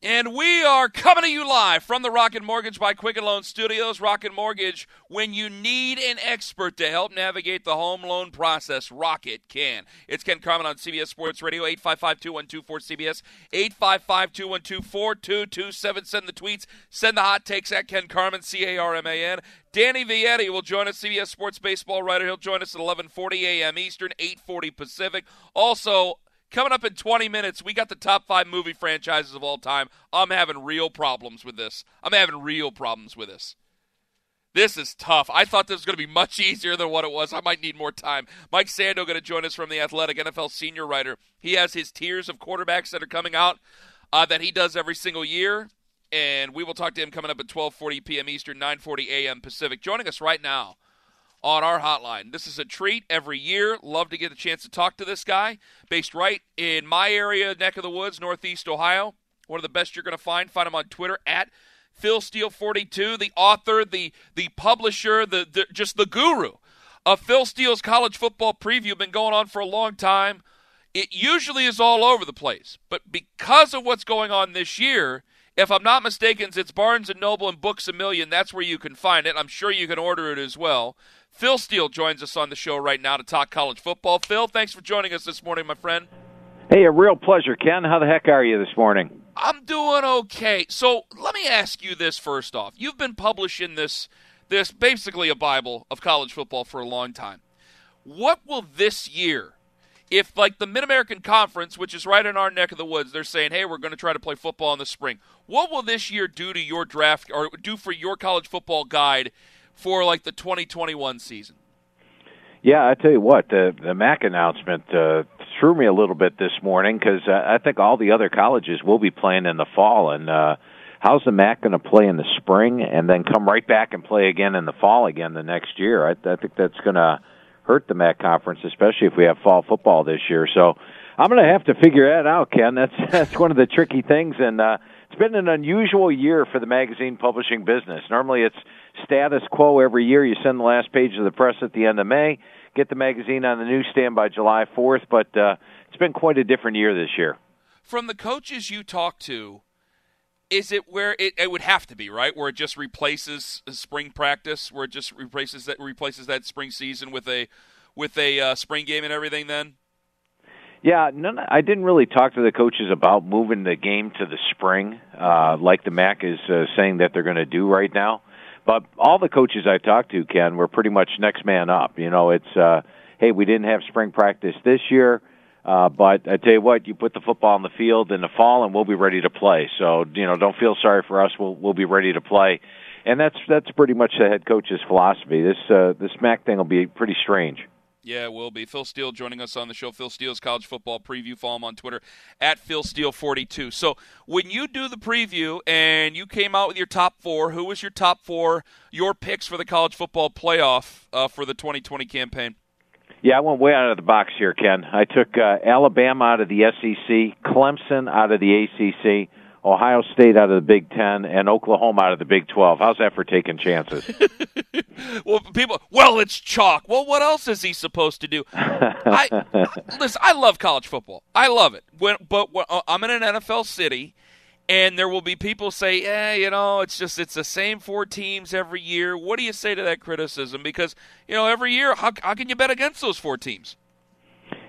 And we are coming to you live from the Rocket Mortgage by Quicken Loan Studios. Rocket Mortgage, when you need an expert to help navigate the home loan process, Rocket can. It's Ken Carman on CBS Sports Radio, 855-212-4CBS, 855-212-4227. Send the tweets, send the hot takes at Ken Carman, C-A-R-M-A-N. Danny Vietti will join us, CBS Sports baseball writer. He'll join us at 11:40 a.m. Eastern, 8:40 Pacific. Also, Coming up in 20 minutes, we got the top five movie franchises of all time. I'm having real problems with this. I'm having real problems with this. This is tough. I thought this was going to be much easier than what it was. I might need more time. Mike Sando going to join us from the Athletic NFL senior writer. He has his tiers of quarterbacks that are coming out uh, that he does every single year, and we will talk to him coming up at 12:40 p.m. Eastern, 9:40 a.m. Pacific. Joining us right now on our hotline. This is a treat every year. Love to get a chance to talk to this guy. Based right in my area, neck of the woods, Northeast Ohio. One of the best you're going to find. Find him on Twitter at Phil Steele 42, the author, the the publisher, the, the just the guru of Phil Steele's college football preview. Been going on for a long time. It usually is all over the place, but because of what's going on this year, if I'm not mistaken, it's Barnes and Noble and Books a Million. That's where you can find it. I'm sure you can order it as well. Phil Steele joins us on the show right now to talk college football. Phil, thanks for joining us this morning, my friend. Hey, a real pleasure, Ken. How the heck are you this morning? I'm doing okay. So let me ask you this first off. You've been publishing this this basically a Bible of college football for a long time. What will this year, if like the Mid American Conference, which is right in our neck of the woods, they're saying, hey, we're going to try to play football in the spring. What will this year do to your draft or do for your college football guide for like the 2021 season? Yeah, I tell you what, the the MAC announcement uh, threw me a little bit this morning because uh, I think all the other colleges will be playing in the fall, and uh, how's the MAC going to play in the spring and then come right back and play again in the fall again the next year? I, I think that's going to hurt the MAC conference, especially if we have fall football this year. So I'm going to have to figure that out, Ken. That's that's one of the tricky things, and uh, it's been an unusual year for the magazine publishing business. Normally, it's status quo every year. You send the last page of the press at the end of May, get the magazine on the newsstand by July 4th, but uh, it's been quite a different year this year. From the coaches you talk to, is it where it, it would have to be right where it just replaces spring practice where it just replaces that replaces that spring season with a with a uh, spring game and everything then yeah, none. I didn't really talk to the coaches about moving the game to the spring, uh, like the MAC is uh, saying that they're going to do right now. But all the coaches I talked to, Ken, were pretty much next man up. You know, it's uh, hey, we didn't have spring practice this year, uh, but I tell you what, you put the football on the field in the fall, and we'll be ready to play. So you know, don't feel sorry for us. We'll we'll be ready to play, and that's that's pretty much the head coach's philosophy. This uh, this MAC thing will be pretty strange. Yeah, it will be. Phil Steele joining us on the show. Phil Steele's college football preview. Follow him on Twitter at Phil Steele42. So when you do the preview and you came out with your top four, who was your top four, your picks for the college football playoff uh, for the 2020 campaign? Yeah, I went way out of the box here, Ken. I took uh, Alabama out of the SEC, Clemson out of the ACC, Ohio State out of the Big Ten, and Oklahoma out of the Big Twelve. How's that for taking chances? well, people, well, it's chalk. Well, what else is he supposed to do? I listen. I love college football. I love it. When, but when, uh, I'm in an NFL city, and there will be people say, "Eh, you know, it's just it's the same four teams every year." What do you say to that criticism? Because you know, every year, how, how can you bet against those four teams?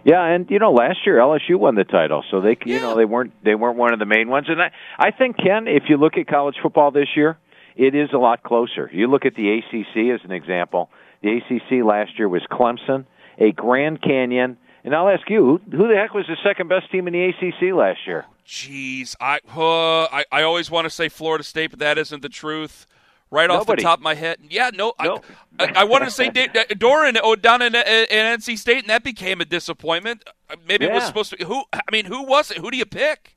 Yeah, and you know, last year LSU won the title, so they you Yeah. know they weren't they weren't one of the main ones. And I I think Ken, if you look at college football this year, it is a lot closer. You look at the ACC as an example. The ACC last year was Clemson, a Grand Canyon, and I'll ask you, who, who the heck was the second best team in the ACC last year? Jeez, I, uh, I I always want to say Florida State, but that isn't the truth. Right off the top of my head, yeah, no, No. I, I, I wanted to say Doran oh, down in, in NC State, and that became a disappointment. Uh, Maybe it was supposed to be who? I mean, who was it? Who do you pick?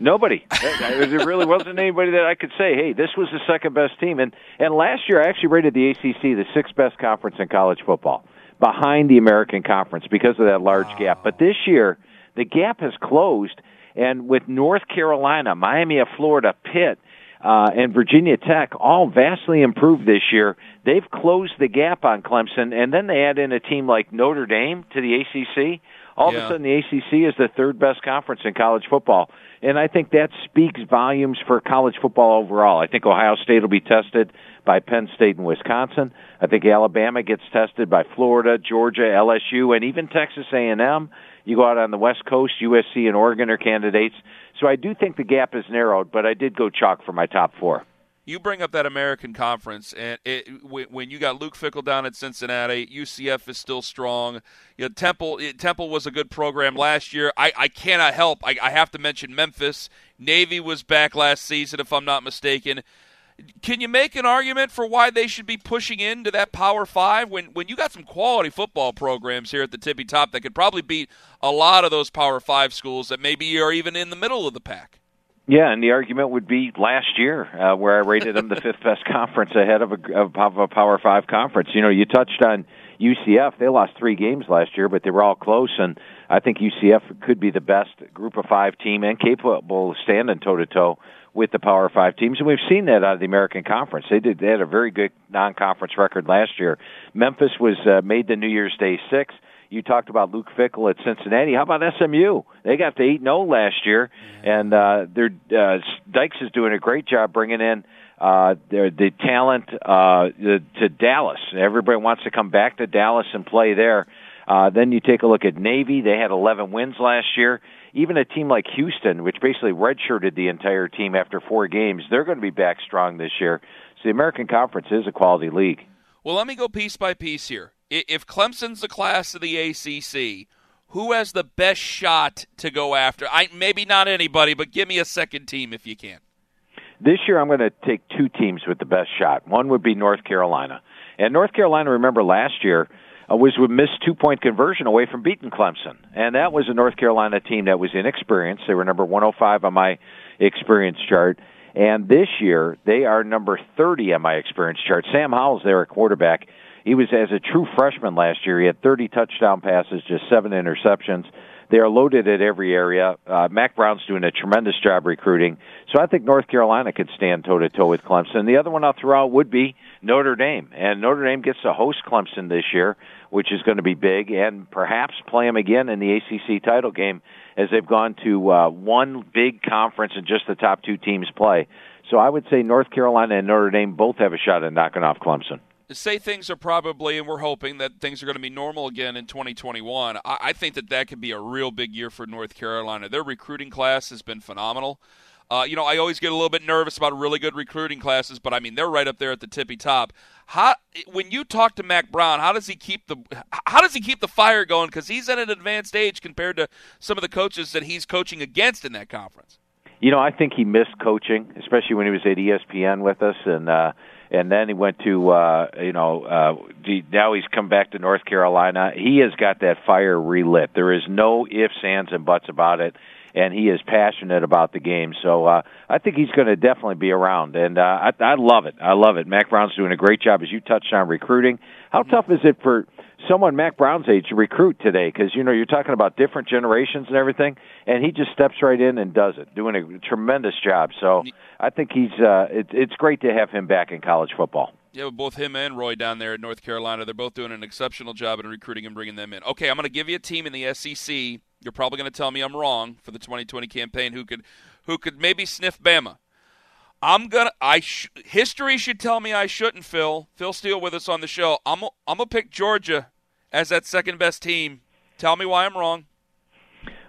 Nobody. There really wasn't anybody that I could say, "Hey, this was the second best team." And and last year, I actually rated the ACC the sixth best conference in college football, behind the American Conference because of that large gap. But this year, the gap has closed, and with North Carolina, Miami of Florida, Pitt. Uh, and Virginia Tech all vastly improved this year. They've closed the gap on Clemson, and then they add in a team like Notre Dame to the ACC. All of a sudden, the ACC is the third best conference in college football. And I think that speaks volumes for college football overall. I think Ohio State will be tested by Penn State and Wisconsin. I think Alabama gets tested by Florida, Georgia, LSU, and even Texas A&M. You go out on the West Coast, USC and Oregon are candidates. So I do think the gap is narrowed, but I did go chalk for my top four. You bring up that American Conference, and it, when you got Luke Fickell down at Cincinnati, UCF is still strong. You know, Temple eh, Temple was a good program last year. I, I cannot help. I, I have to mention Memphis. Navy was back last season, if I'm not mistaken. Can you make an argument for why they should be pushing into that Power Five when when you got some quality football programs here at the tippy top that could probably beat a lot of those Power Five schools that maybe are even in the middle of the pack? Yeah, and the argument would be last year, uh, where I rated them the fifth best conference ahead of a, of a Power Five conference. You know, you touched on UCF; they lost three games last year, but they were all close, and I think UCF could be the best Group of Five team and capable of standing toe to toe with the Power Five teams, and we've seen that out of the American Conference. They did; they had a very good non-conference record last year. Memphis was uh, made the New Year's Day six. You talked about Luke Fickell at Cincinnati. How about SMU? They got to eight zero last year, and uh, their uh, Dykes is doing a great job bringing in uh, their the talent uh, the, to Dallas. Everybody wants to come back to Dallas and play there. Uh, then you take a look at Navy. They had 11 wins last year. Even a team like Houston, which basically redshirted the entire team after four games, they're going to be back strong this year. So the American Conference is a quality league. Well, let me go piece by piece here. If Clemson's the class of the ACC, who has the best shot to go after? I maybe not anybody, but give me a second team if you can. This year, I'm going to take two teams with the best shot. One would be North Carolina, and North Carolina. Remember last year uh, was with missed two point conversion away from beating Clemson, and that was a North Carolina team that was inexperienced. They were number 105 on my experience chart. And this year, they are number 30 on my experience chart. Sam Howell's there at quarterback. He was as a true freshman last year. He had 30 touchdown passes, just seven interceptions. They are loaded at every area. Uh, Mack Brown's doing a tremendous job recruiting. So I think North Carolina could stand toe to toe with Clemson. The other one I'll throw out would be Notre Dame. And Notre Dame gets to host Clemson this year, which is going to be big, and perhaps play them again in the ACC title game as they've gone to uh, one big conference and just the top two teams play. So I would say North Carolina and Notre Dame both have a shot at knocking off Clemson. Say things are probably, and we're hoping that things are going to be normal again in 2021. I, I think that that could be a real big year for North Carolina. Their recruiting class has been phenomenal. Uh, you know, I always get a little bit nervous about really good recruiting classes, but I mean they're right up there at the tippy top. How when you talk to Mack Brown, how does he keep the how does he keep the fire going? Because he's at an advanced age compared to some of the coaches that he's coaching against in that conference. You know, I think he missed coaching, especially when he was at ESPN with us, and uh, and then he went to uh, you know uh, now he's come back to North Carolina. He has got that fire relit. There is no ifs, ands, and buts about it, and he is passionate about the game. So uh, I think he's going to definitely be around, and uh, I, I love it. I love it. Mack Brown's doing a great job, as you touched on recruiting. How tough is it for someone Mack Brown's age to recruit today because you know you're talking about different generations and everything, and he just steps right in and does it, doing a tremendous job. So I think he's uh, it, it's great to have him back in college football. Yeah, both him and Roy down there at North Carolina, they're both doing an exceptional job in recruiting and bringing them in. Okay, I'm going to give you a team in the SEC. You're probably going to tell me I'm wrong for the 2020 campaign. Who could, who could maybe sniff Bama? I'm gonna. I sh- history should tell me I shouldn't. Phil, Phil Steele with us on the show. I'm. I'm gonna pick Georgia as that second best team Tell me why I'm wrong.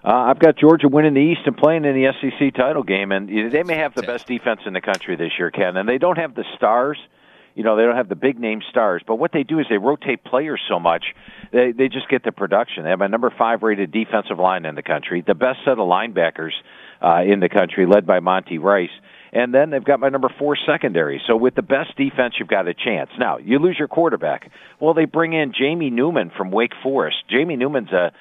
Uh, I've got Georgia winning the East and playing in the SEC title game, and they may have the best defense in the country this year, Ken. And they don't have the stars, you know, they don't have the big name stars. But what they do is they rotate players so much, they they just get the production. They have a number five rated defensive line in the country, the best set of linebackers uh, in the country, led by Monty Rice. And then they've got my number four secondary. So with the best defense, you've got a chance. Now you lose your quarterback. Well, they bring in Jamie Newman from Wake Forest. Jamie Newman's a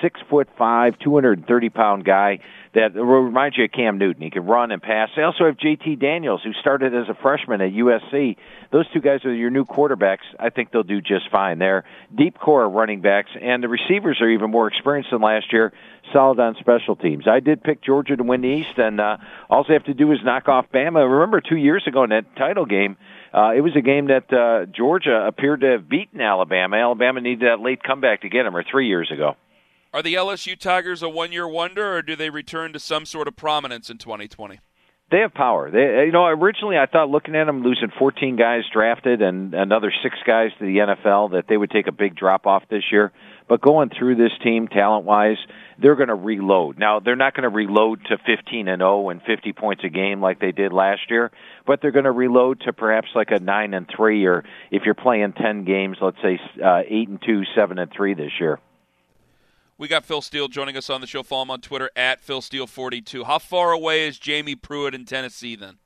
six foot five, 230 pound guy that reminds you of Cam Newton. He can run and pass. They also have JT Daniels, who started as a freshman at USC. Those two guys are your new quarterbacks. I think they'll do just fine. They're deep core running backs, and the receivers are even more experienced than last year. Solid on special teams. I did pick Georgia to win the East, and uh, all they have to do is knock off Bama. Remember, two years ago in that title game, uh, it was a game that uh, Georgia appeared to have beaten Alabama. Alabama needed that late comeback to get them, or three years ago. Are the LSU Tigers a one-year wonder, or do they return to some sort of prominence in 2020? They have power. They, you know, originally I thought looking at them losing 14 guys drafted and another six guys to the NFL that they would take a big drop off this year. But going through this team talent wise, they're going to reload. Now they're not going to reload to 15 and 0 and 50 points a game like they did last year, but they're going to reload to perhaps like a 9 and 3 or if you're playing 10 games, let's say uh, 8 and 2, 7 and 3 this year. We got Phil Steele joining us on the show. Follow him on Twitter at PhilSteele42. How far away is Jamie Pruitt in Tennessee then?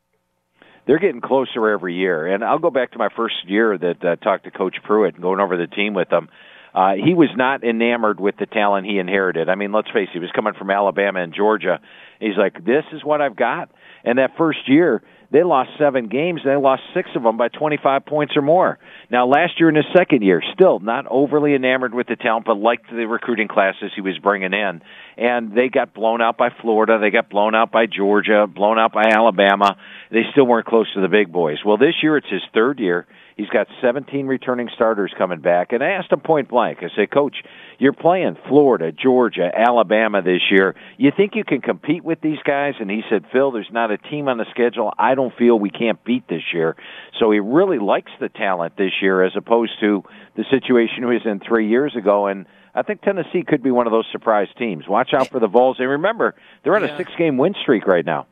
They're getting closer every year. And I'll go back to my first year that uh, talked to Coach Pruitt and going over the team with him. Uh, he was not enamored with the talent he inherited. I mean, let's face it, he was coming from Alabama and Georgia. He's like, this is what I've got. And that first year, they lost seven games. They lost six of them by 25 points or more. Now, last year in his second year, still not overly enamored with the talent, but liked the recruiting classes he was bringing in. And they got blown out by Florida. They got blown out by Georgia, blown out by Alabama. They still weren't close to the big boys. Well, this year it's his third year. He's got 17 returning starters coming back. And I asked him point blank, I said, Coach, you're playing Florida, Georgia, Alabama this year. You think you can compete with these guys? And he said, Phil, there's not a team on the schedule I don't feel we can't beat this year. So he really likes the talent this year as opposed to the situation he was in three years ago. And I think Tennessee could be one of those surprise teams. Watch out for the Vols. And remember, they're on Yeah. a six game win streak right now.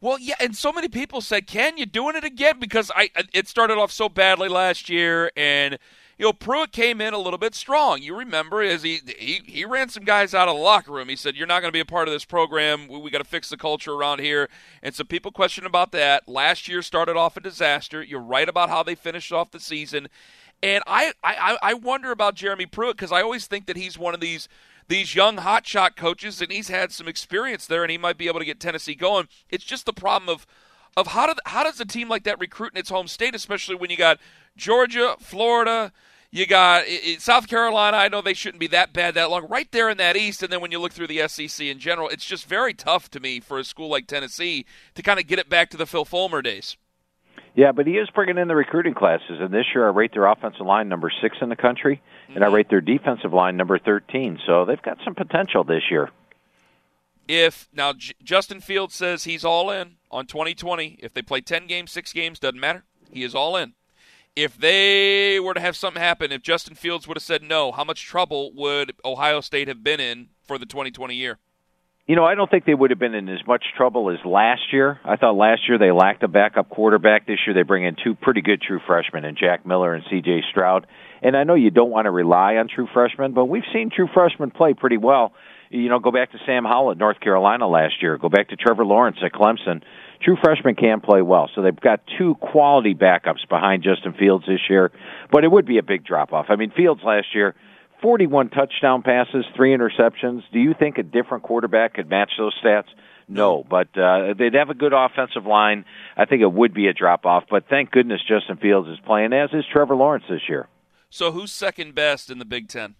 Well, yeah, and so many people said, "Can you doing it again?" Because I it started off so badly last year, and you know Pruitt came in a little bit strong. You remember as he he he ran some guys out of the locker room. He said, "You're not going to be a part of this program. We, we got to fix the culture around here." And some people questioned about that. Last year started off a disaster. You're right about how they finished off the season. And I, I, I wonder about Jeremy Pruitt because I always think that he's one of these these young hotshot coaches, and he's had some experience there, and he might be able to get Tennessee going. It's just the problem of of how do, how does a team like that recruit in its home state, especially when you got Georgia, Florida, you got South Carolina. I know they shouldn't be that bad that long, right there in that East, and then when you look through the SEC in general, it's just very tough to me for a school like Tennessee to kind of get it back to the Phil Fulmer days. Yeah, but he is bringing in the recruiting classes, and this year I rate their offensive line number six in the country, and I mm-hmm. rate their defensive line number thirteen. So they've got some potential this year. if now J- Justin Fields says he's all in on 2020, if they play 10 games, 6 games, doesn't matter. He is all in. If they were to have something happen, if Justin Fields would have said no, how much trouble would Ohio State have been in for the 2020 year? You know, I don't think they would have been in as much trouble as last year. I thought last year they lacked a backup quarterback. This year they bring in two pretty good true freshmen in Jack Miller and C.J. Stroud. And I know you don't want to rely on true freshmen, but we've seen true freshmen play pretty well. You know, go back to Sam Howell at North Carolina last year. Go back to Trevor Lawrence at Clemson. True freshmen can play well, so they've got two quality backups behind Justin Fields this year. But it would be a big drop off. I mean, Fields last year 41 touchdown passes, three interceptions. Do you think a different quarterback could match those stats? No, but uh, they'd have a good offensive line. I think it would be a drop off, but thank goodness Justin Fields is playing, as is Trevor Lawrence this year. So who's second best in the Big Ten?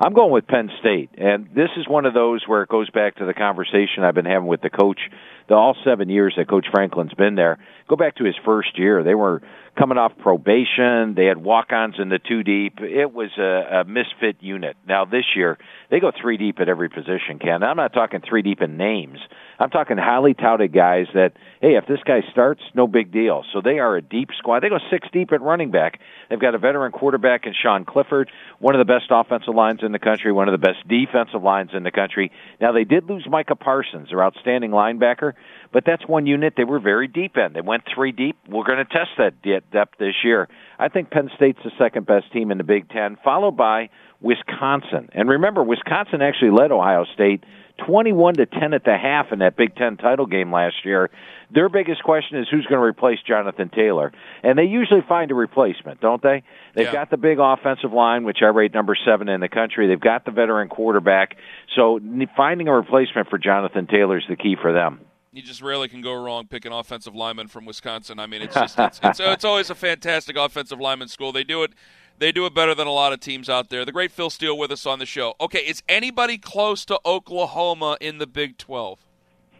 I'm going with Penn State, and this is one of those where it goes back to the conversation I've been having with the coach. The all seven years that Coach Franklin's been there, go back to his first year. They were coming off probation. They had walk-ons in the two deep. It was a, a misfit unit. Now this year, they go three deep at every position. Ken, I'm not talking three deep in names. I'm talking highly touted guys that, hey, if this guy starts, no big deal. So they are a deep squad. They go six deep at running back. They've got a veteran quarterback in Sean Clifford, one of the best offensive lines in the country, one of the best defensive lines in the country. Now they did lose Micah Parsons, their outstanding linebacker, but that's one unit they were very deep in. They went three deep. We're going to test that depth this year. I think Penn State's the second best team in the Big Ten, followed by Wisconsin. And remember, Wisconsin actually led Ohio State 21 to 10 at the half in that Big Ten title game last year. Their biggest question is who's going to replace Jonathan Taylor. And they usually find a replacement, don't they? They've Yeah. got the big offensive line, which I rate number seven in the country. They've got the veteran quarterback. So finding a replacement for Jonathan Taylor is the key for them. You just rarely can go wrong picking offensive linemen from Wisconsin. I mean, it's just it's, it's, it's always a fantastic offensive lineman school. They do it they do it better than a lot of teams out there. The great Phil Steele with us on the show. Okay, is anybody close to Oklahoma in the Big 12?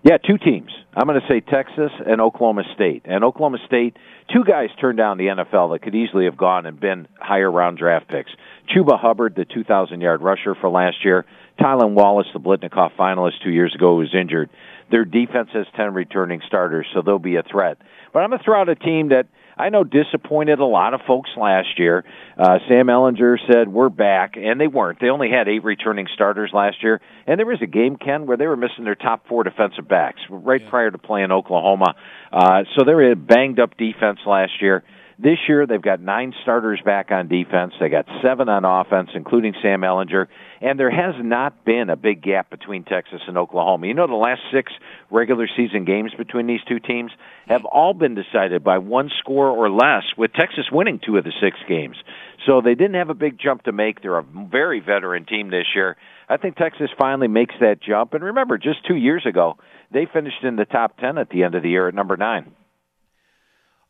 Yeah, two teams. I'm going to say Texas and Oklahoma State. And Oklahoma State, two guys turned down the NFL that could easily have gone and been higher round draft picks. Chuba Hubbard, the 2,000 yard rusher for last year. Tylan Wallace, the Biletnikoff finalist two years ago, was injured. Their defense has 10 returning starters, so they'll be a threat. But I'm going to throw out a team that I know disappointed a lot of folks last year. Uh, Sam Ehlinger said, we're back, and they weren't. They only had eight returning starters last year. And there was a game, Ken, where they were missing their top four defensive backs right yeah. prior to playing Oklahoma. Uh, so they were a banged up defense last year. This year, they've got nine starters back on defense. They got seven on offense, including Sam Ehlinger. And there has not been a big gap between Texas and Oklahoma. You know, the last six regular season games between these two teams have all been decided by one score or less, with Texas winning two of the six games. So they didn't have a big jump to make. They're a very veteran team this year. I think Texas finally makes that jump. And remember, just two years ago, they finished in the top 10 at the end of the year at number nine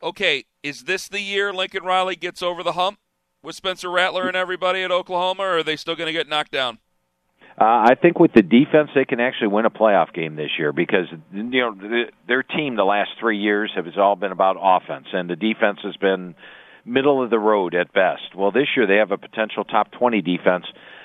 okay, is this the year Lincoln Riley gets over the hump with Spencer Rattler and everybody at Oklahoma, or are they still going to get knocked down? Uh, I think with the defense, they can actually win a playoff game this year because you know the, their team the last three years has all been about offense, and the defense has been middle of the road at best. Well, this year they have a potential top twenty defense.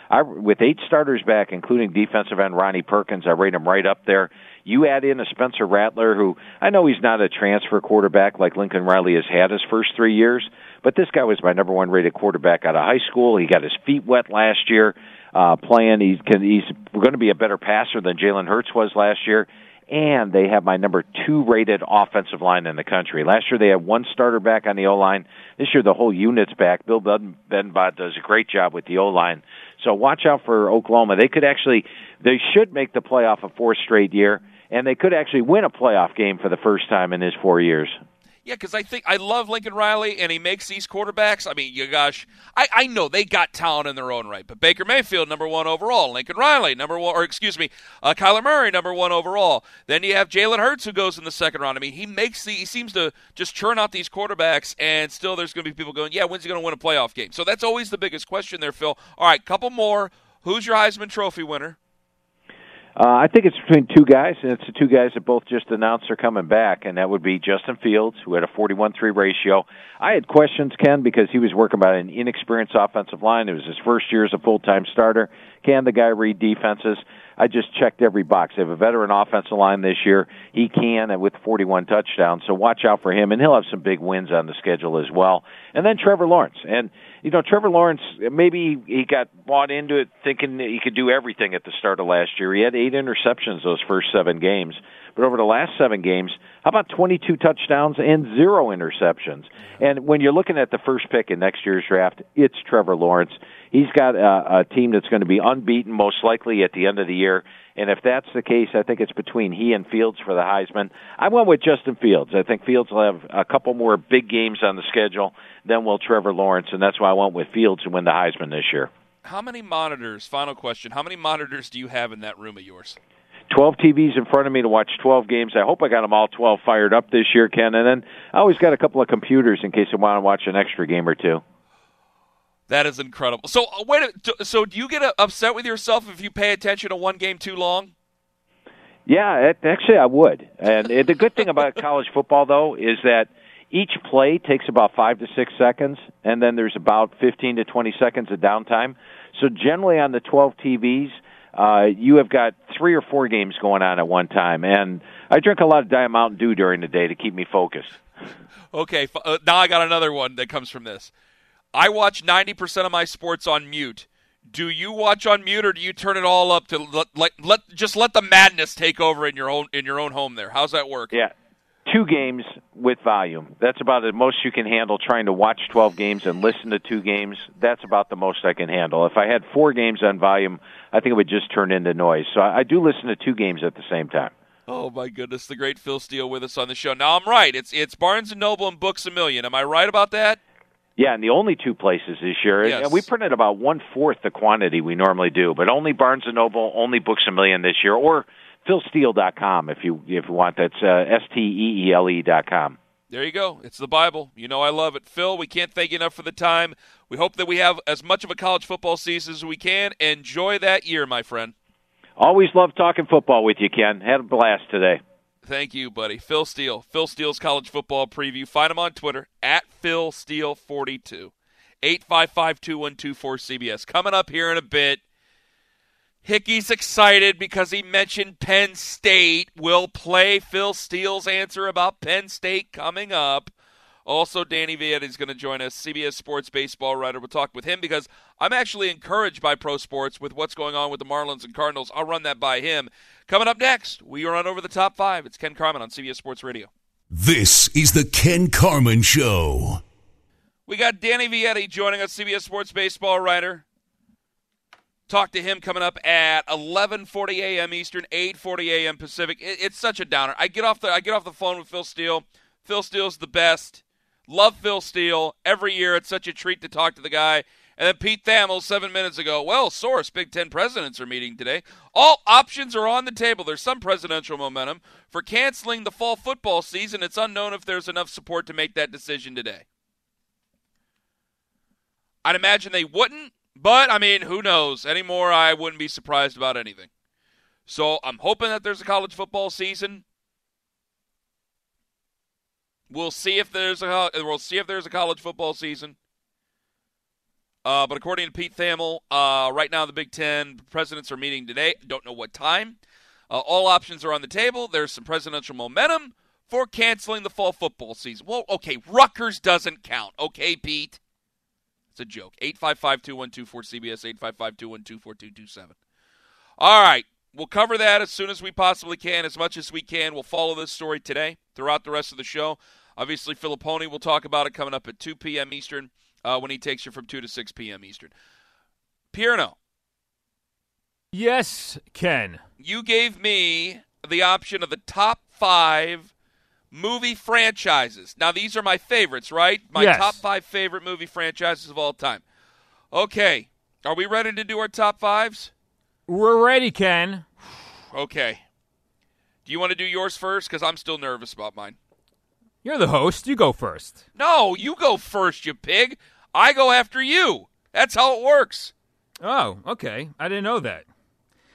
I, with eight starters back, including defensive end Ronnie Perkins, I rate him right up there. You add in a Spencer Rattler, who I know he's not a transfer quarterback like Lincoln Riley has had his first three years, but this guy was my number one rated quarterback out of high school. He got his feet wet last year uh, playing. He's can, he's going to be a better passer than Jalen Hurts was last year. And they have my number two rated offensive line in the country. Last year they had one starter back on the O line. This year the whole unit's back. Bill Bedenbaugh does a great job with the O line. So watch out for Oklahoma. They could actually, they should make the playoff a fourth straight year and they could actually win a playoff game for the first time in his four years. Yeah, because I think I love Lincoln Riley, and he makes these quarterbacks. I mean, you gosh, I, I know they got talent in their own right, but Baker Mayfield, number one overall, Lincoln Riley, number one, or excuse me, uh, Kyler Murray, number one overall. Then you have Jalen Hurts, who goes in the second round. I mean, he makes the, he seems to just churn out these quarterbacks, and still there's going to be people going, yeah, when's he going to win a playoff game? So that's always the biggest question there, Phil. All right, couple more. Who's your Heisman Trophy winner? Uh, I think it's between two guys, and it's the two guys that both just announced they're coming back, and that would be Justin Fields, who had a 41-3 ratio. I had questions, Ken, because he was working by an inexperienced offensive line. It was his first year as a full-time starter. Can the guy read defenses? I just checked every box. They have a veteran offensive line this year. He can, and with 41 touchdowns, so watch out for him, and he'll have some big wins on the schedule as well. And then Trevor Lawrence, and you know, Trevor Lawrence, maybe he got bought into it thinking he could do everything at the start of last year. He had eight interceptions those first seven games. But over the last seven games, how about 22 touchdowns and zero interceptions? And when you're looking at the first pick in next year's draft, it's Trevor Lawrence. He's got a, a team that's going to be unbeaten most likely at the end of the year. And if that's the case, I think it's between he and Fields for the Heisman. I went with Justin Fields. I think Fields will have a couple more big games on the schedule than will Trevor Lawrence, and that's why I went with Fields to win the Heisman this year. How many monitors, final question, how many monitors do you have in that room of yours? 12 TVs in front of me to watch 12 games. I hope I got them all 12 fired up this year, Ken. And then I always got a couple of computers in case I want to watch an extra game or two. That is incredible. So uh, wait. So do you get uh, upset with yourself if you pay attention to one game too long? Yeah, it, actually, I would. And the good thing about college football, though, is that each play takes about five to six seconds, and then there's about 15 to 20 seconds of downtime. So generally, on the 12 TVs, uh, you have got three or four games going on at one time. And I drink a lot of Diet Mountain Dew during the day to keep me focused. Okay, uh, now I got another one that comes from this. I watch 90% of my sports on mute. Do you watch on mute or do you turn it all up to let, let, let just let the madness take over in your own in your own home there? How's that work? Yeah. Two games with volume. That's about the most you can handle trying to watch 12 games and listen to two games. That's about the most I can handle. If I had four games on volume, I think it would just turn into noise. So I, I do listen to two games at the same time. Oh my goodness, the great Phil Steele with us on the show. Now I'm right. It's it's Barnes and Noble and Books a Million. Am I right about that? Yeah, and the only two places this year. Yes. And we printed about one fourth the quantity we normally do, but only Barnes and Noble, only Books a Million this year, or philsteele.com if you if you want. That's uh, s t e e l e dot com. There you go. It's the Bible. You know I love it. Phil, we can't thank you enough for the time. We hope that we have as much of a college football season as we can. Enjoy that year, my friend. Always love talking football with you, Ken. Had a blast today. Thank you, buddy. Phil Steele. Phil Steele's college football preview. Find him on Twitter at Phil Steele42. 855-2124-CBS. Coming up here in a bit. Hickey's excited because he mentioned Penn State. We'll play Phil Steele's answer about Penn State coming up. Also, Danny Vietti is going to join us, CBS Sports baseball writer. We'll talk with him because I'm actually encouraged by pro sports with what's going on with the Marlins and Cardinals. I'll run that by him. Coming up next, we run over the top five. It's Ken Carman on CBS Sports Radio. This is the Ken Carman Show. We got Danny Vietti joining us, CBS Sports baseball writer. Talk to him coming up at 11:40 a.m. Eastern, 8:40 a.m. Pacific. It, it's such a downer. I get off the I get off the phone with Phil Steele. Phil Steele's the best. Love Phil Steele. Every year, it's such a treat to talk to the guy. And then Pete Thamel seven minutes ago. Well, source: Big Ten presidents are meeting today. All options are on the table. There's some presidential momentum for canceling the fall football season. It's unknown if there's enough support to make that decision today. I'd imagine they wouldn't, but I mean, who knows? Anymore, I wouldn't be surprised about anything. So I'm hoping that there's a college football season. We'll see if there's a we'll see if there's a college football season. Uh, but according to Pete Thamel, uh, right now the Big Ten presidents are meeting today. Don't know what time. Uh, all options are on the table. There's some presidential momentum for canceling the fall football season. Well, okay, Rutgers doesn't count. Okay, Pete. It's a joke. 855-212-4CBS, 855-212-4227. All right. We'll cover that as soon as we possibly can, as much as we can. We'll follow this story today throughout the rest of the show. Obviously, Filipponi will talk about it coming up at 2 p.m. Eastern uh, when he takes you from 2 to 6 p.m. Eastern. Pierno, Yes, Ken. you gave me the option of the top five movie franchises. Now, these are my favorites, right? My Yes. top five favorite movie franchises of all time. Okay. Are we ready to do our top fives? We're ready, Ken. Okay. Do you want to do yours first? Because I'm still nervous about mine. You're the host. You go first. No, you go first, you pig. I go after you. That's how it works. Oh, okay. I didn't know that.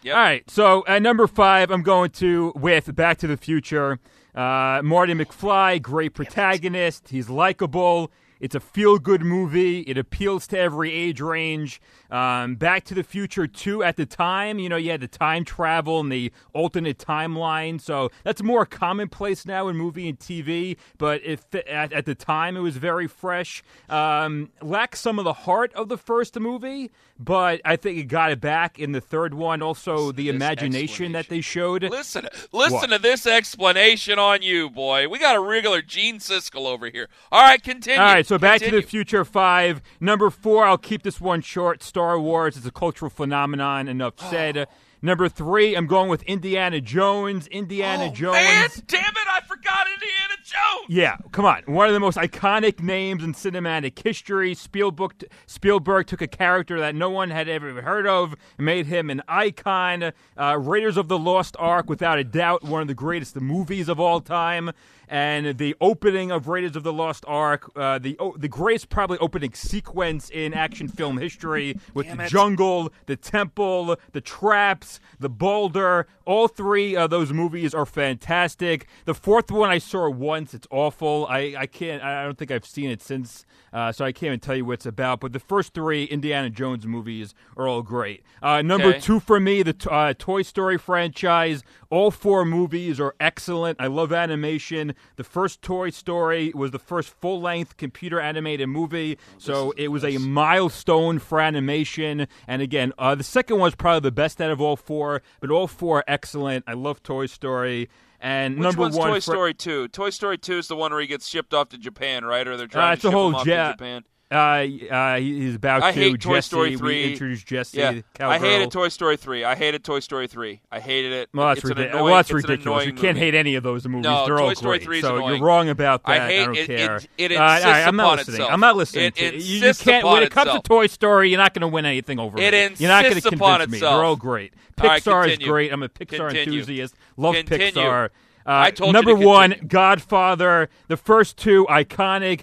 Yep. All right. So at number five, I'm going to with Back to the Future. Uh, Marty McFly, great protagonist. He's likable. It's a feel good movie. It appeals to every age range. Um, Back to the Future 2 at the time, you know, you had the time travel and the alternate timeline. So that's more commonplace now in movie and TV. But if at, at the time it was very fresh, um, lacks some of the heart of the first movie, but I think it got it back in the third one. Also, the imagination that they showed. Listen, listen What? to this explanation on you, boy. We got a regular Gene Siskel over here. All right, continue. All right, so Back to the Future 5. Number 4, I'll keep this one short. Star Wars is a cultural phenomenon, enough said. Uh, Number 3, I'm going with Indiana Jones. Indiana Oh, Jones. Man, damn it, I forgot Indiana Jones. Yeah, come on. One of the most iconic names in cinematic history. Spielberg, Spielberg took a character that no one had ever heard of, made him an icon. Uh, Raiders of the Lost Ark, without a doubt, one of the greatest movies of all time. And the opening of Raiders of the Lost Ark, uh, the o- the greatest probably opening sequence in action film history with Damn the it. jungle, the temple, the traps, the boulder. All three of those movies are fantastic. The fourth one I saw once once. It's awful. I, I can't. I don't think I've seen it since. Uh, so I can't even tell you what it's about. But the first three Indiana Jones movies are all great. Uh, number Okay. two for me, the uh, Toy Story franchise. All four movies are excellent. I love animation. The first Toy Story was the first full length computer animated movie. So it was a milestone for animation. And again, uh, the second one was probably the best out of all four, but all four are excellent. I love Toy Story. And Which number one's one Toy Story 2? Toy Story 2 is the one where he gets shipped off to Japan, right? Or they're Uh, trying it's to ship whole him off ja- to Japan. Uh, uh, he's about I to. hate Toy Jesse, Story we 3. introduced Jesse. Yeah, I hated Toy Story 3. I hated Toy Story 3. I hated it. Well, that's, it's an annoying, well, that's ridiculous. You can't movie. hate any of those movies. No, They're Toy all Story great. 3 is so annoying. you're wrong about I that. I don't it- care. it- it Uh, all right, insists I'm not upon listening. itself. I'm not listening It to you. You can't. When it comes itself. to Toy Story, you're not going to win anything over It me. You're not going to convince me. itself. They're all great. All right, Pixar is great. I'm a Pixar Continue. enthusiast. Love Continue. Pixar. Uh, I told you number one. Godfather. The first two, iconic.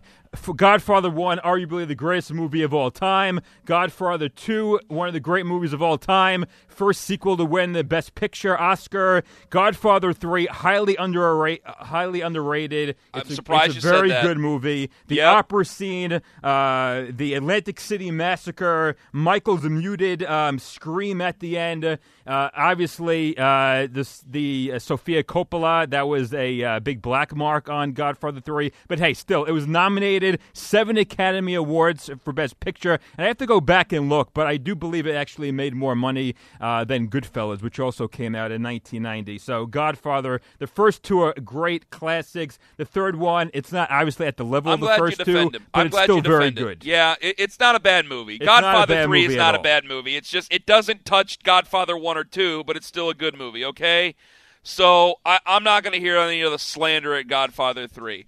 Godfather 1, arguably the greatest movie of all time. Godfather 2, one of the great movies of all time. First sequel to win the Best Picture Oscar. Godfather 3, highly underrated. Highly underrated. I'm It's a, surprised it's a you said very good movie. The Yep. opera scene, uh, the Atlantic City massacre, Michael's muted um, scream at the end. Uh, obviously, uh, this, the uh, Sofia Coppola, that was a uh, big black mark on Godfather 3. But hey, still, it was nominated seven Academy Awards for Best Picture. And I have to go back and look, but I do believe it actually made more money uh, Uh, than Goodfellas, which also came out in 1990. So, Godfather, the first two are great classics. The third one, it's not obviously at the level I'm of the first you two, him. but I'm it's glad still you very good. Yeah, it, it's not a bad movie. It's Godfather bad 3 movie is not a bad movie. It's just it doesn't touch Godfather 1 or 2, but it's still a good movie, okay? So, I, I'm not going to hear any of the slander at Godfather 3.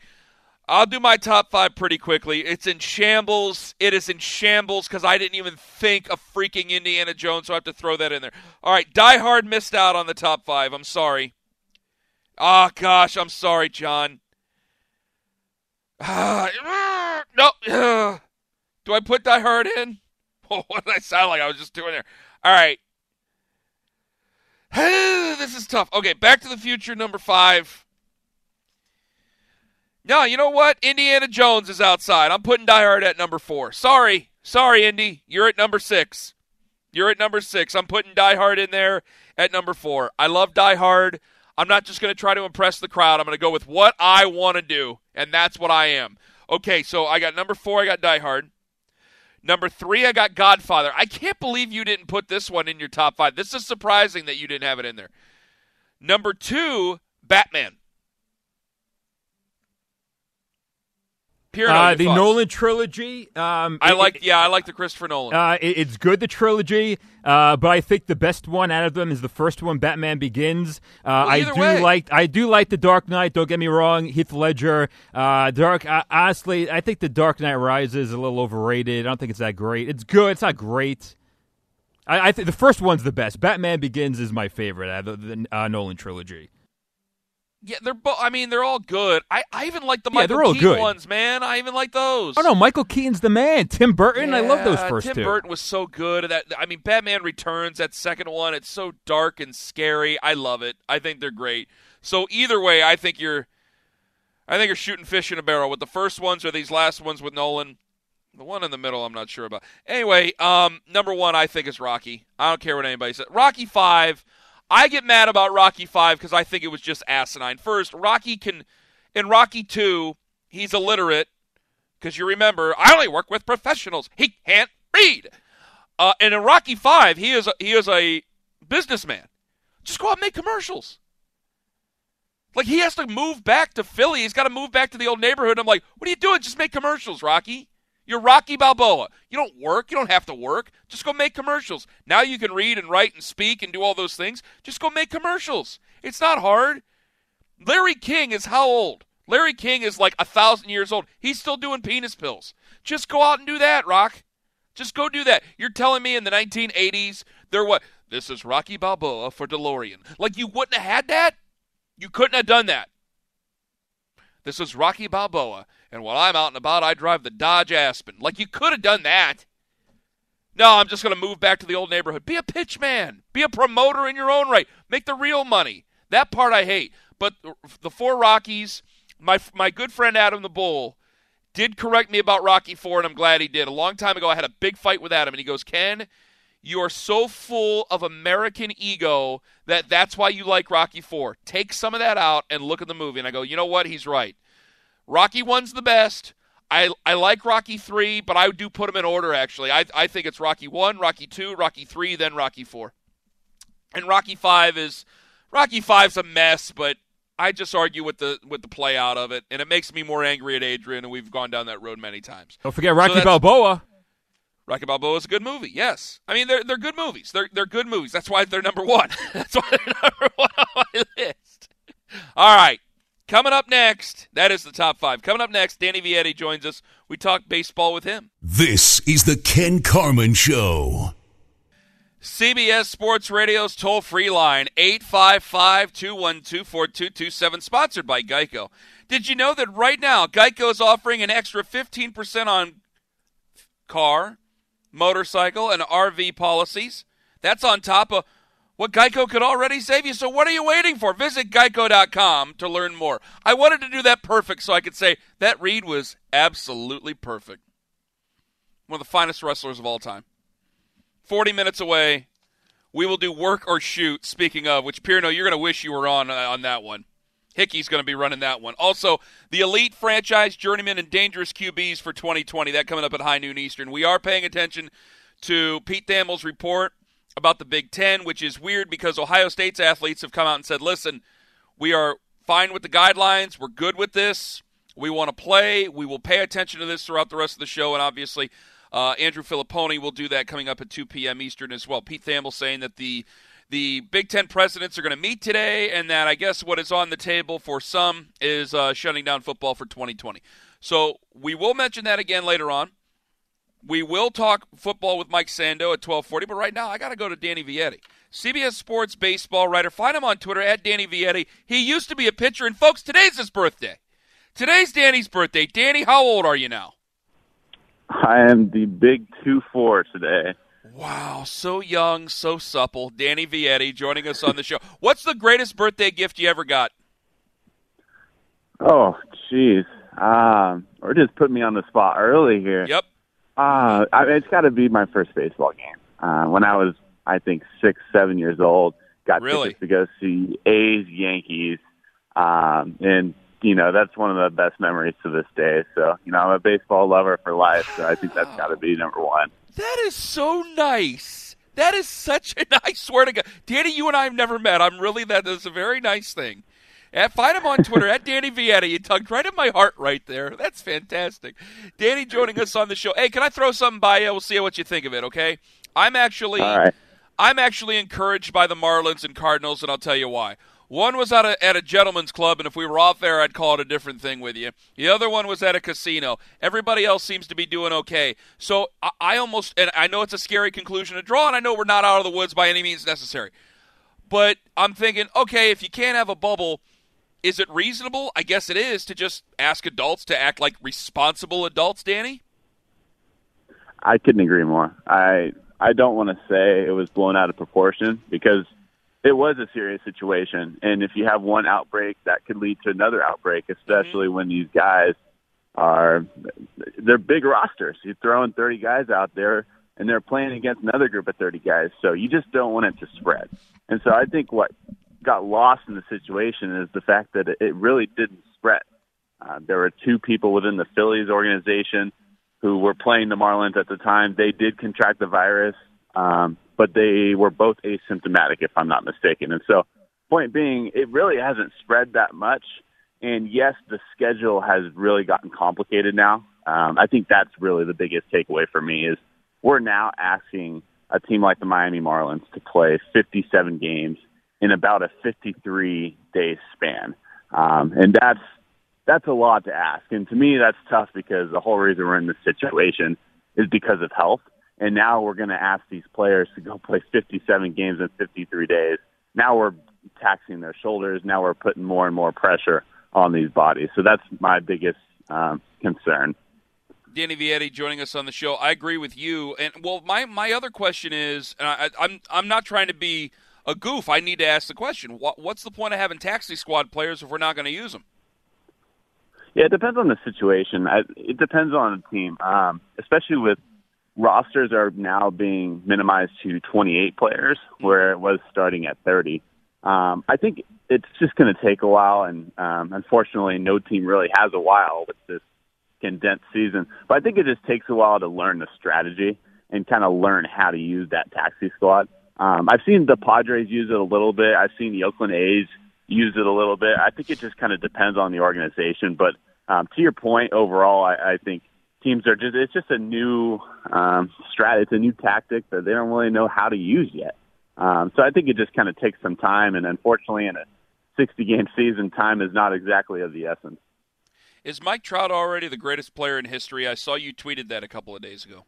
I'll do my top five pretty quickly. It's in shambles. It is in shambles because I didn't even think of freaking Indiana Jones, so I have to throw that in there. All right, Die Hard missed out on the top five. I'm sorry. Ah, gosh, I'm sorry, John. No. Do I put Die Hard in? Oh, what did I sound like? I was just doing there. All right. this is tough. Okay, Back to the Future number five. No, you know what? Indiana Jones is outside. I'm putting Die Hard at number four. Sorry. Sorry, Indy. You're at number six. You're at number six. I'm putting Die Hard in there at number four. I love Die Hard. I'm not just going to try to impress the crowd. I'm going to go with what I want to do, and that's what I am. Okay, so I got number four, I got Die Hard. Number three, I got Godfather. I can't believe you didn't put this one in your top five. This is surprising that you didn't have it in there. Number two, Batman. Uh, the thoughts? Nolan trilogy. Um, I it- like, yeah, I like the Christopher Nolan. Uh, it- it's good, the trilogy, uh, but I think the best one out of them is the first one, Batman Begins. Uh, I do way. like, I do like the Dark Knight. Don't get me wrong, Heath Ledger. Uh, Dark, uh, honestly, I think the Dark Knight Rises is a little overrated. I don't think it's that great. It's good. It's not great. I, I think the first one's the best. Batman Begins is my favorite out of the, the uh, Nolan trilogy. Yeah, they're both. I mean, they're all good. I, I even like the Yeah, Michael Keaton good. ones, man. I even like those. Oh no, Michael Keaton's the man. Tim Burton, I love those first Tim two. Burton was so good. That I mean, Batman Returns. That second one, it's so dark and scary. I love it. I think they're great. So either way, I think you're, I think you're shooting fish in a barrel with the first ones or these last ones with Nolan. The one in the middle, I'm not sure about. Anyway, um, number one, I think is Rocky. I don't care what anybody says. Rocky Five. I get mad about Rocky Five because I think it was just asinine. First, Rocky can, in Rocky Two, he's illiterate because you remember I only work with professionals. He can't read. Uh, and in Rocky Five, he is a, he is a businessman. Just go out and make commercials. Like he has to move back to Philly. He's got to move back to the old neighborhood. I'm like, what are you doing? Just make commercials, Rocky. You're Rocky Balboa. You don't work. You don't have to work. Just go make commercials. Now you can read and write and speak and do all those things. Just go make commercials. It's not hard. Larry King is how old? Larry King is like a thousand years old. He's still doing penis pills. Just go out and do that, Rock. Just go do that. You're telling me in the 1980s they're what? This is Rocky Balboa for DeLorean. Like you wouldn't have had that? You couldn't have done that. This is Rocky Balboa, and while I'm out and about, I drive the Dodge Aspen. Like you could have done that. No, I'm just going to move back to the old neighborhood. Be a pitch man. Be a promoter in your own right. Make the real money. That part I hate. But the four Rockies, my my good friend Adam the Bull did correct me about Rocky Four, and I'm glad he did. A long time ago, I had a big fight with Adam, and he goes, "Ken, you are so full of American ego that that's why you like Rocky Four. Take some of that out and look at the movie." And I go, "You know what? He's right. Rocky One's the best." I, I like Rocky 3, but I do put them in order, actually. I, I think it's Rocky 1, Rocky 2, Rocky 3, then Rocky 4. And Rocky 5 is Rocky 5's a mess, but I just argue with the with the play out of it, and it makes me more angry at Adrian, and we've gone down that road many times. Don't forget Rocky that's- Balboa. Rocky Balboa is a good movie. Yes, I mean they're they're good movies. They're they're good movies. That's why they're number one. That's why they're number one on my list. All right, coming up next, that is the top five. Coming up next, Danny Vietti joins us. We talk baseball with him. This is the Ken Carman Show. CBS Sports Radio's toll free line, 855 212 4227, sponsored by Geico. Did you know that right now, Geico is offering an extra 15% on car, motorcycle, and RV policies? That's on top of what Geico could already save you. So what are you waiting for? Visit geico.com to learn more. I wanted to do that perfect so I could say that read was absolutely perfect. One of the finest wrestlers of all time. 40 minutes away. We will do work or shoot. Speaking of, which Pierno, you're going to wish you were on uh, on that one. Hickey's going to be running that one. Also, the elite franchise journeyman and dangerous QBs for 2020. That coming up at high noon Eastern. We are paying attention to Pete Thamel's report about the Big Ten, which is weird because Ohio State's athletes have come out and said, "Listen, we are fine with the guidelines. We're good with this. We want to play. We will pay attention to this throughout the rest of the show, and obviously." Uh, Andrew Filipponi will do that coming up at 2 p.m. Eastern as well. Pete Thamel saying that the the Big Ten presidents are going to meet today, and that I guess what is on the table for some is uh, shutting down football for 2020. So we will mention that again later on. We will talk football with Mike Sando at 12:40, but right now I got to go to Danny Vietti. CBS Sports baseball writer. Find him on Twitter at Danny Vietti. He used to be a pitcher, and folks, today's his birthday. Today's Danny's birthday. Danny, how old are you now? I am the big two four today. Wow, so young, so supple. Danny Vietti joining us on the show. What's the greatest birthday gift you ever got? Oh, jeez. Um, or just put me on the spot early here. Yep. Uh, I mean, it's got to be my first baseball game. Uh, when I was, I think, six, seven years old, got Really? tickets to go see A's, Yankees, um, and you know that's one of the best memories to this day. So, you know, I'm a baseball lover for life. So I think that's got to be number one. That is so nice. That is such a I swear to God, Danny, you and I have never met. I'm really that is a very nice thing. And find him on Twitter at Danny Vietti. You tugged right in my heart right there. That's fantastic. Danny joining us on the show. Hey, can I throw something by you? We'll see what you think of it. Okay. I'm actually All right. I'm actually encouraged by the Marlins and Cardinals, and I'll tell you why. One was at a, at a gentleman's club, and if we were off there, I'd call it a different thing with you. The other one was at a casino. Everybody else seems to be doing okay. So I, I almost, and I know it's a scary conclusion to draw, and I know we're not out of the woods by any means necessary. But I'm thinking, okay, if you can't have a bubble, is it reasonable? I guess it is to just ask adults to act like responsible adults, Danny. I couldn't agree more. I I don't want to say it was blown out of proportion because it was a serious situation, and if you have one outbreak, that could lead to another outbreak, mm-hmm. especially when these guys are they're big rosters. You're throwing 30 guys out there, and they're playing against another group of 30 guys, so you just don't want it to spread. And so I think what got lost in the situation is the fact that it- really didn't spread. Uh, there were two people within the Phillies organization who were playing the Marlins at the time. They did contract the virus, um, but they were both asymptomatic, if I'm not mistaken. And so, point being, it really hasn't spread that much. And yes, the schedule has really gotten complicated now. Um, I think that's really the biggest takeaway for me is we're now asking a team like the Miami Marlins to play 57 games in about a 53 day span, um, and that's that's a lot to ask. And to me, that's tough because the whole reason we're in this situation is because of health. And now we're going to ask these players to go play 57 games in 53 days. Now we're taxing their shoulders. Now we're putting more and more pressure on these bodies. So that's my biggest um, concern. Danny Vietti joining us on the show. I agree with you. And well, my my other question is, and I, I'm I'm not trying to be a goof. I need to ask the question: what, What's the point of having taxi squad players if we're not going to use them? Yeah, it depends on the situation. I, it depends on the team, um, especially with rosters are now being minimized to 28 players, where it was starting at 30. Um, I think it's just going to take a while, and um, unfortunately, no team really has a while with this condensed season. But I think it just takes a while to learn the strategy and kind of learn how to use that taxi squad. Um, I've seen the Padres use it a little bit. I've seen the Oakland A's use it a little bit. I think it just kind of depends on the organization. But um, to your point, overall, I, I think teams are just it's just a new um, strat. It's a new tactic that they don't really know how to use yet. Um, so I think it just kind of takes some time. And unfortunately, in a 60 game season, time is not exactly of the essence. Is Mike Trout already the greatest player in history? I saw you tweeted that a couple of days ago.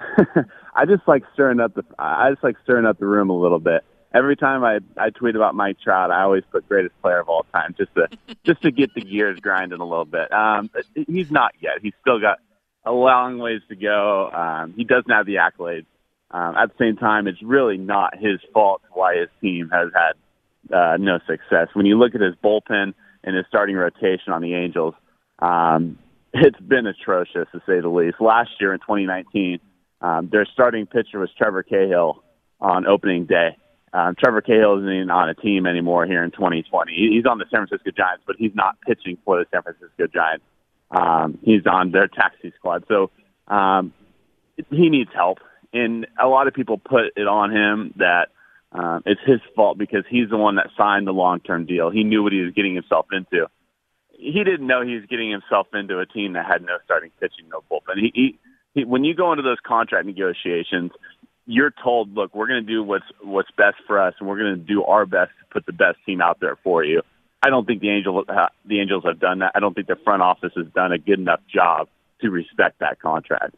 I just like stirring up the I just like stirring up the room a little bit. Every time I I tweet about Mike Trout, I always put greatest player of all time just to just to get the gears grinding a little bit. Um, he's not yet. He's still got a long ways to go. Um, he doesn't have the accolades. Um, at the same time, it's really not his fault why his team has had uh, no success. When you look at his bullpen and his starting rotation on the Angels, um, it's been atrocious to say the least. Last year in 2019, um, their starting pitcher was Trevor Cahill on opening day. Um, Trevor Cahill isn't even on a team anymore here in 2020. He's on the San Francisco Giants, but he's not pitching for the San Francisco Giants. Um, he's on their taxi squad. So um, he needs help. And a lot of people put it on him that um, it's his fault because he's the one that signed the long-term deal. He knew what he was getting himself into. He didn't know he was getting himself into a team that had no starting pitching, no bullpen. He, he when you go into those contract negotiations, you're told, look, we're going to do what's what's best for us, and we're going to do our best to put the best team out there for you. I don't think the Angels uh, the Angels have done that. I don't think the front office has done a good enough job to respect that contract.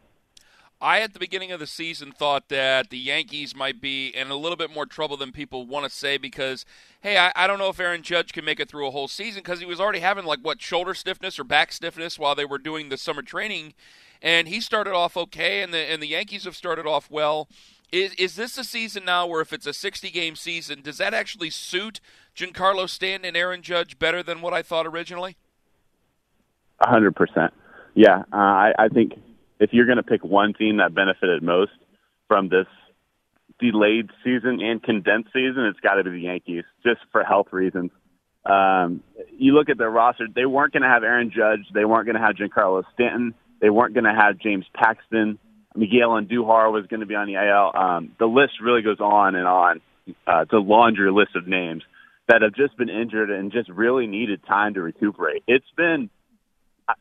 I, at the beginning of the season, thought that the Yankees might be in a little bit more trouble than people want to say because, hey, I, I don't know if Aaron Judge can make it through a whole season because he was already having, like, what, shoulder stiffness or back stiffness while they were doing the summer training. And he started off okay, and the, and the Yankees have started off well. Is, is this a season now where if it's a 60 game season, does that actually suit Giancarlo Stanton and Aaron Judge better than what I thought originally? A hundred percent. Yeah, uh, I, I think if you're going to pick one team that benefited most from this delayed season and condensed season, it's got to be the Yankees, just for health reasons. Um, you look at their roster; they weren't going to have Aaron Judge, they weren't going to have Giancarlo Stanton, they weren't going to have James Paxton. Miguel Andujar was going to be on the IL. Um, the list really goes on and on. Uh, it's a laundry list of names that have just been injured and just really needed time to recuperate. It's been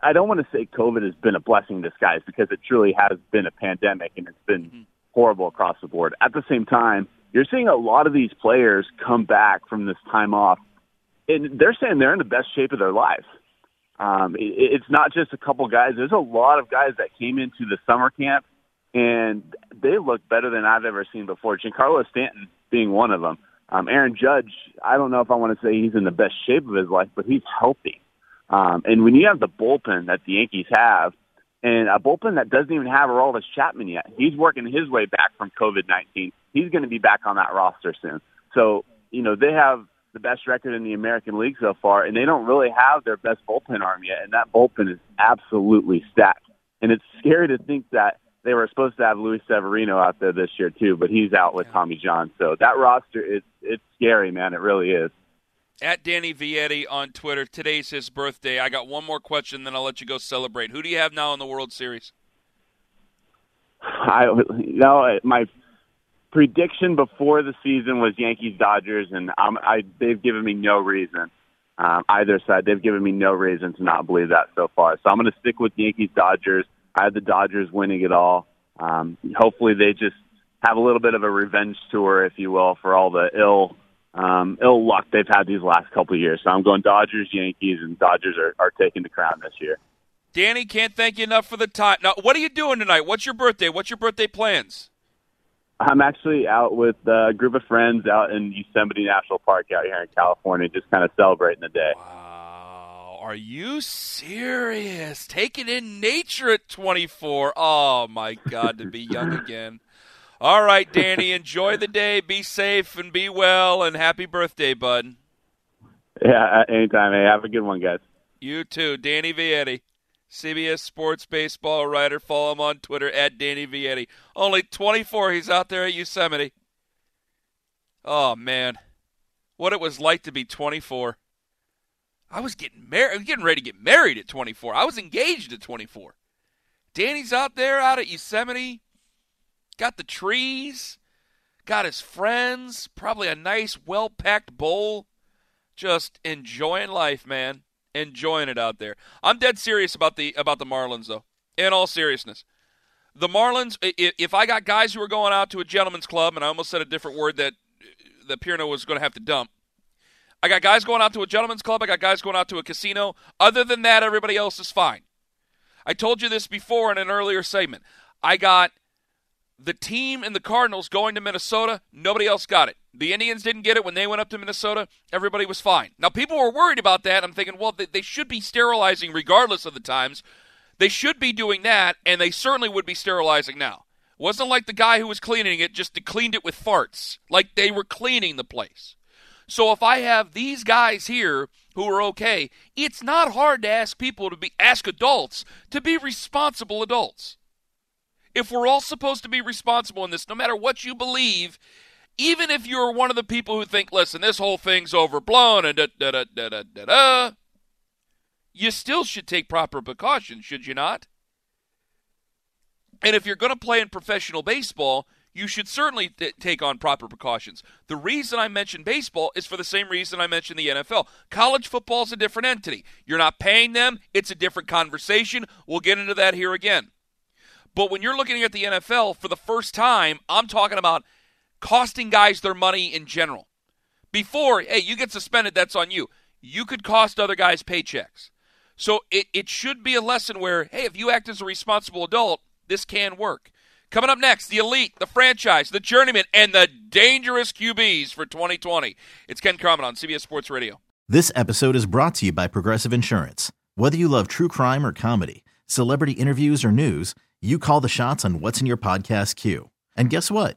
I don't want to say COVID has been a blessing in disguise because it truly has been a pandemic and it's been mm-hmm. horrible across the board. At the same time, you're seeing a lot of these players come back from this time off, and they're saying they're in the best shape of their lives. Um, it, it's not just a couple guys. There's a lot of guys that came into the summer camp, and they look better than I've ever seen before. Giancarlo Stanton being one of them. Um, Aaron Judge, I don't know if I want to say he's in the best shape of his life, but he's healthy. Um, and when you have the bullpen that the Yankees have, and a bullpen that doesn't even have Aroldis Chapman yet, he's working his way back from COVID-19. He's going to be back on that roster soon. So, you know, they have the best record in the American League so far, and they don't really have their best bullpen arm yet, and that bullpen is absolutely stacked. And it's scary to think that they were supposed to have Luis Severino out there this year too, but he's out with Tommy John. So that roster is it's scary, man. It really is at Danny Vietti on Twitter. Today's his birthday. I got one more question, then I'll let you go celebrate. Who do you have now in the World Series? I know my prediction before the season was Yankees Dodgers, and I'm, I they've given me no reason. Um, either side, they've given me no reason to not believe that so far. So I'm going to stick with Yankees Dodgers. I had the Dodgers winning it all. Um, hopefully, they just have a little bit of a revenge tour, if you will, for all the ill um, ill luck they've had these last couple of years. So I'm going Dodgers, Yankees, and Dodgers are, are taking the crown this year. Danny, can't thank you enough for the time. Now, what are you doing tonight? What's your birthday? What's your birthday plans? I'm actually out with a group of friends out in Yosemite National Park out here in California, just kind of celebrating the day. Wow. Are you serious? Taking in nature at 24. Oh, my God, to be young again. All right, Danny, enjoy the day. Be safe and be well, and happy birthday, bud. Yeah, anytime. Hey, have a good one, guys. You too, Danny Vietti, CBS Sports baseball writer. Follow him on Twitter at Danny Vietti. Only 24. He's out there at Yosemite. Oh man, what it was like to be 24. I was getting married. getting ready to get married at 24. I was engaged at 24. Danny's out there out at Yosemite. Got the trees. Got his friends. Probably a nice, well packed bowl. Just enjoying life, man. Enjoying it out there. I'm dead serious about the about the Marlins, though. In all seriousness, the Marlins. If I got guys who are going out to a gentleman's club, and I almost said a different word that uh, that Pierno was going to have to dump. I got guys going out to a gentleman's club. I got guys going out to a casino. Other than that, everybody else is fine. I told you this before in an earlier segment. I got the team and the Cardinals going to Minnesota. Nobody else got it. The Indians didn't get it when they went up to Minnesota. Everybody was fine. Now, people were worried about that. I'm thinking, well, they, they should be sterilizing regardless of the times. They should be doing that, and they certainly would be sterilizing now. It wasn't like the guy who was cleaning it just cleaned it with farts. Like they were cleaning the place. So if I have these guys here who are okay, it's not hard to ask people to be ask adults to be responsible adults. If we're all supposed to be responsible in this, no matter what you believe, even if you're one of the people who think, listen, this whole thing's overblown and da da da da da da, da you still should take proper precautions, should you not? And if you're going to play in professional baseball, you should certainly t- take on proper precautions. The reason I mention baseball is for the same reason I mentioned the NFL. College football is a different entity. You're not paying them, it's a different conversation. We'll get into that here again. But when you're looking at the NFL for the first time, I'm talking about costing guys their money in general. Before, hey, you get suspended, that's on you. You could cost other guys paychecks. So it, it should be a lesson where, hey, if you act as a responsible adult, this can work. Coming up next, the elite, the franchise, the journeyman, and the dangerous QBs for 2020. It's Ken Carman on CBS Sports Radio. This episode is brought to you by Progressive Insurance. Whether you love true crime or comedy, celebrity interviews or news, you call the shots on what's in your podcast queue. And guess what?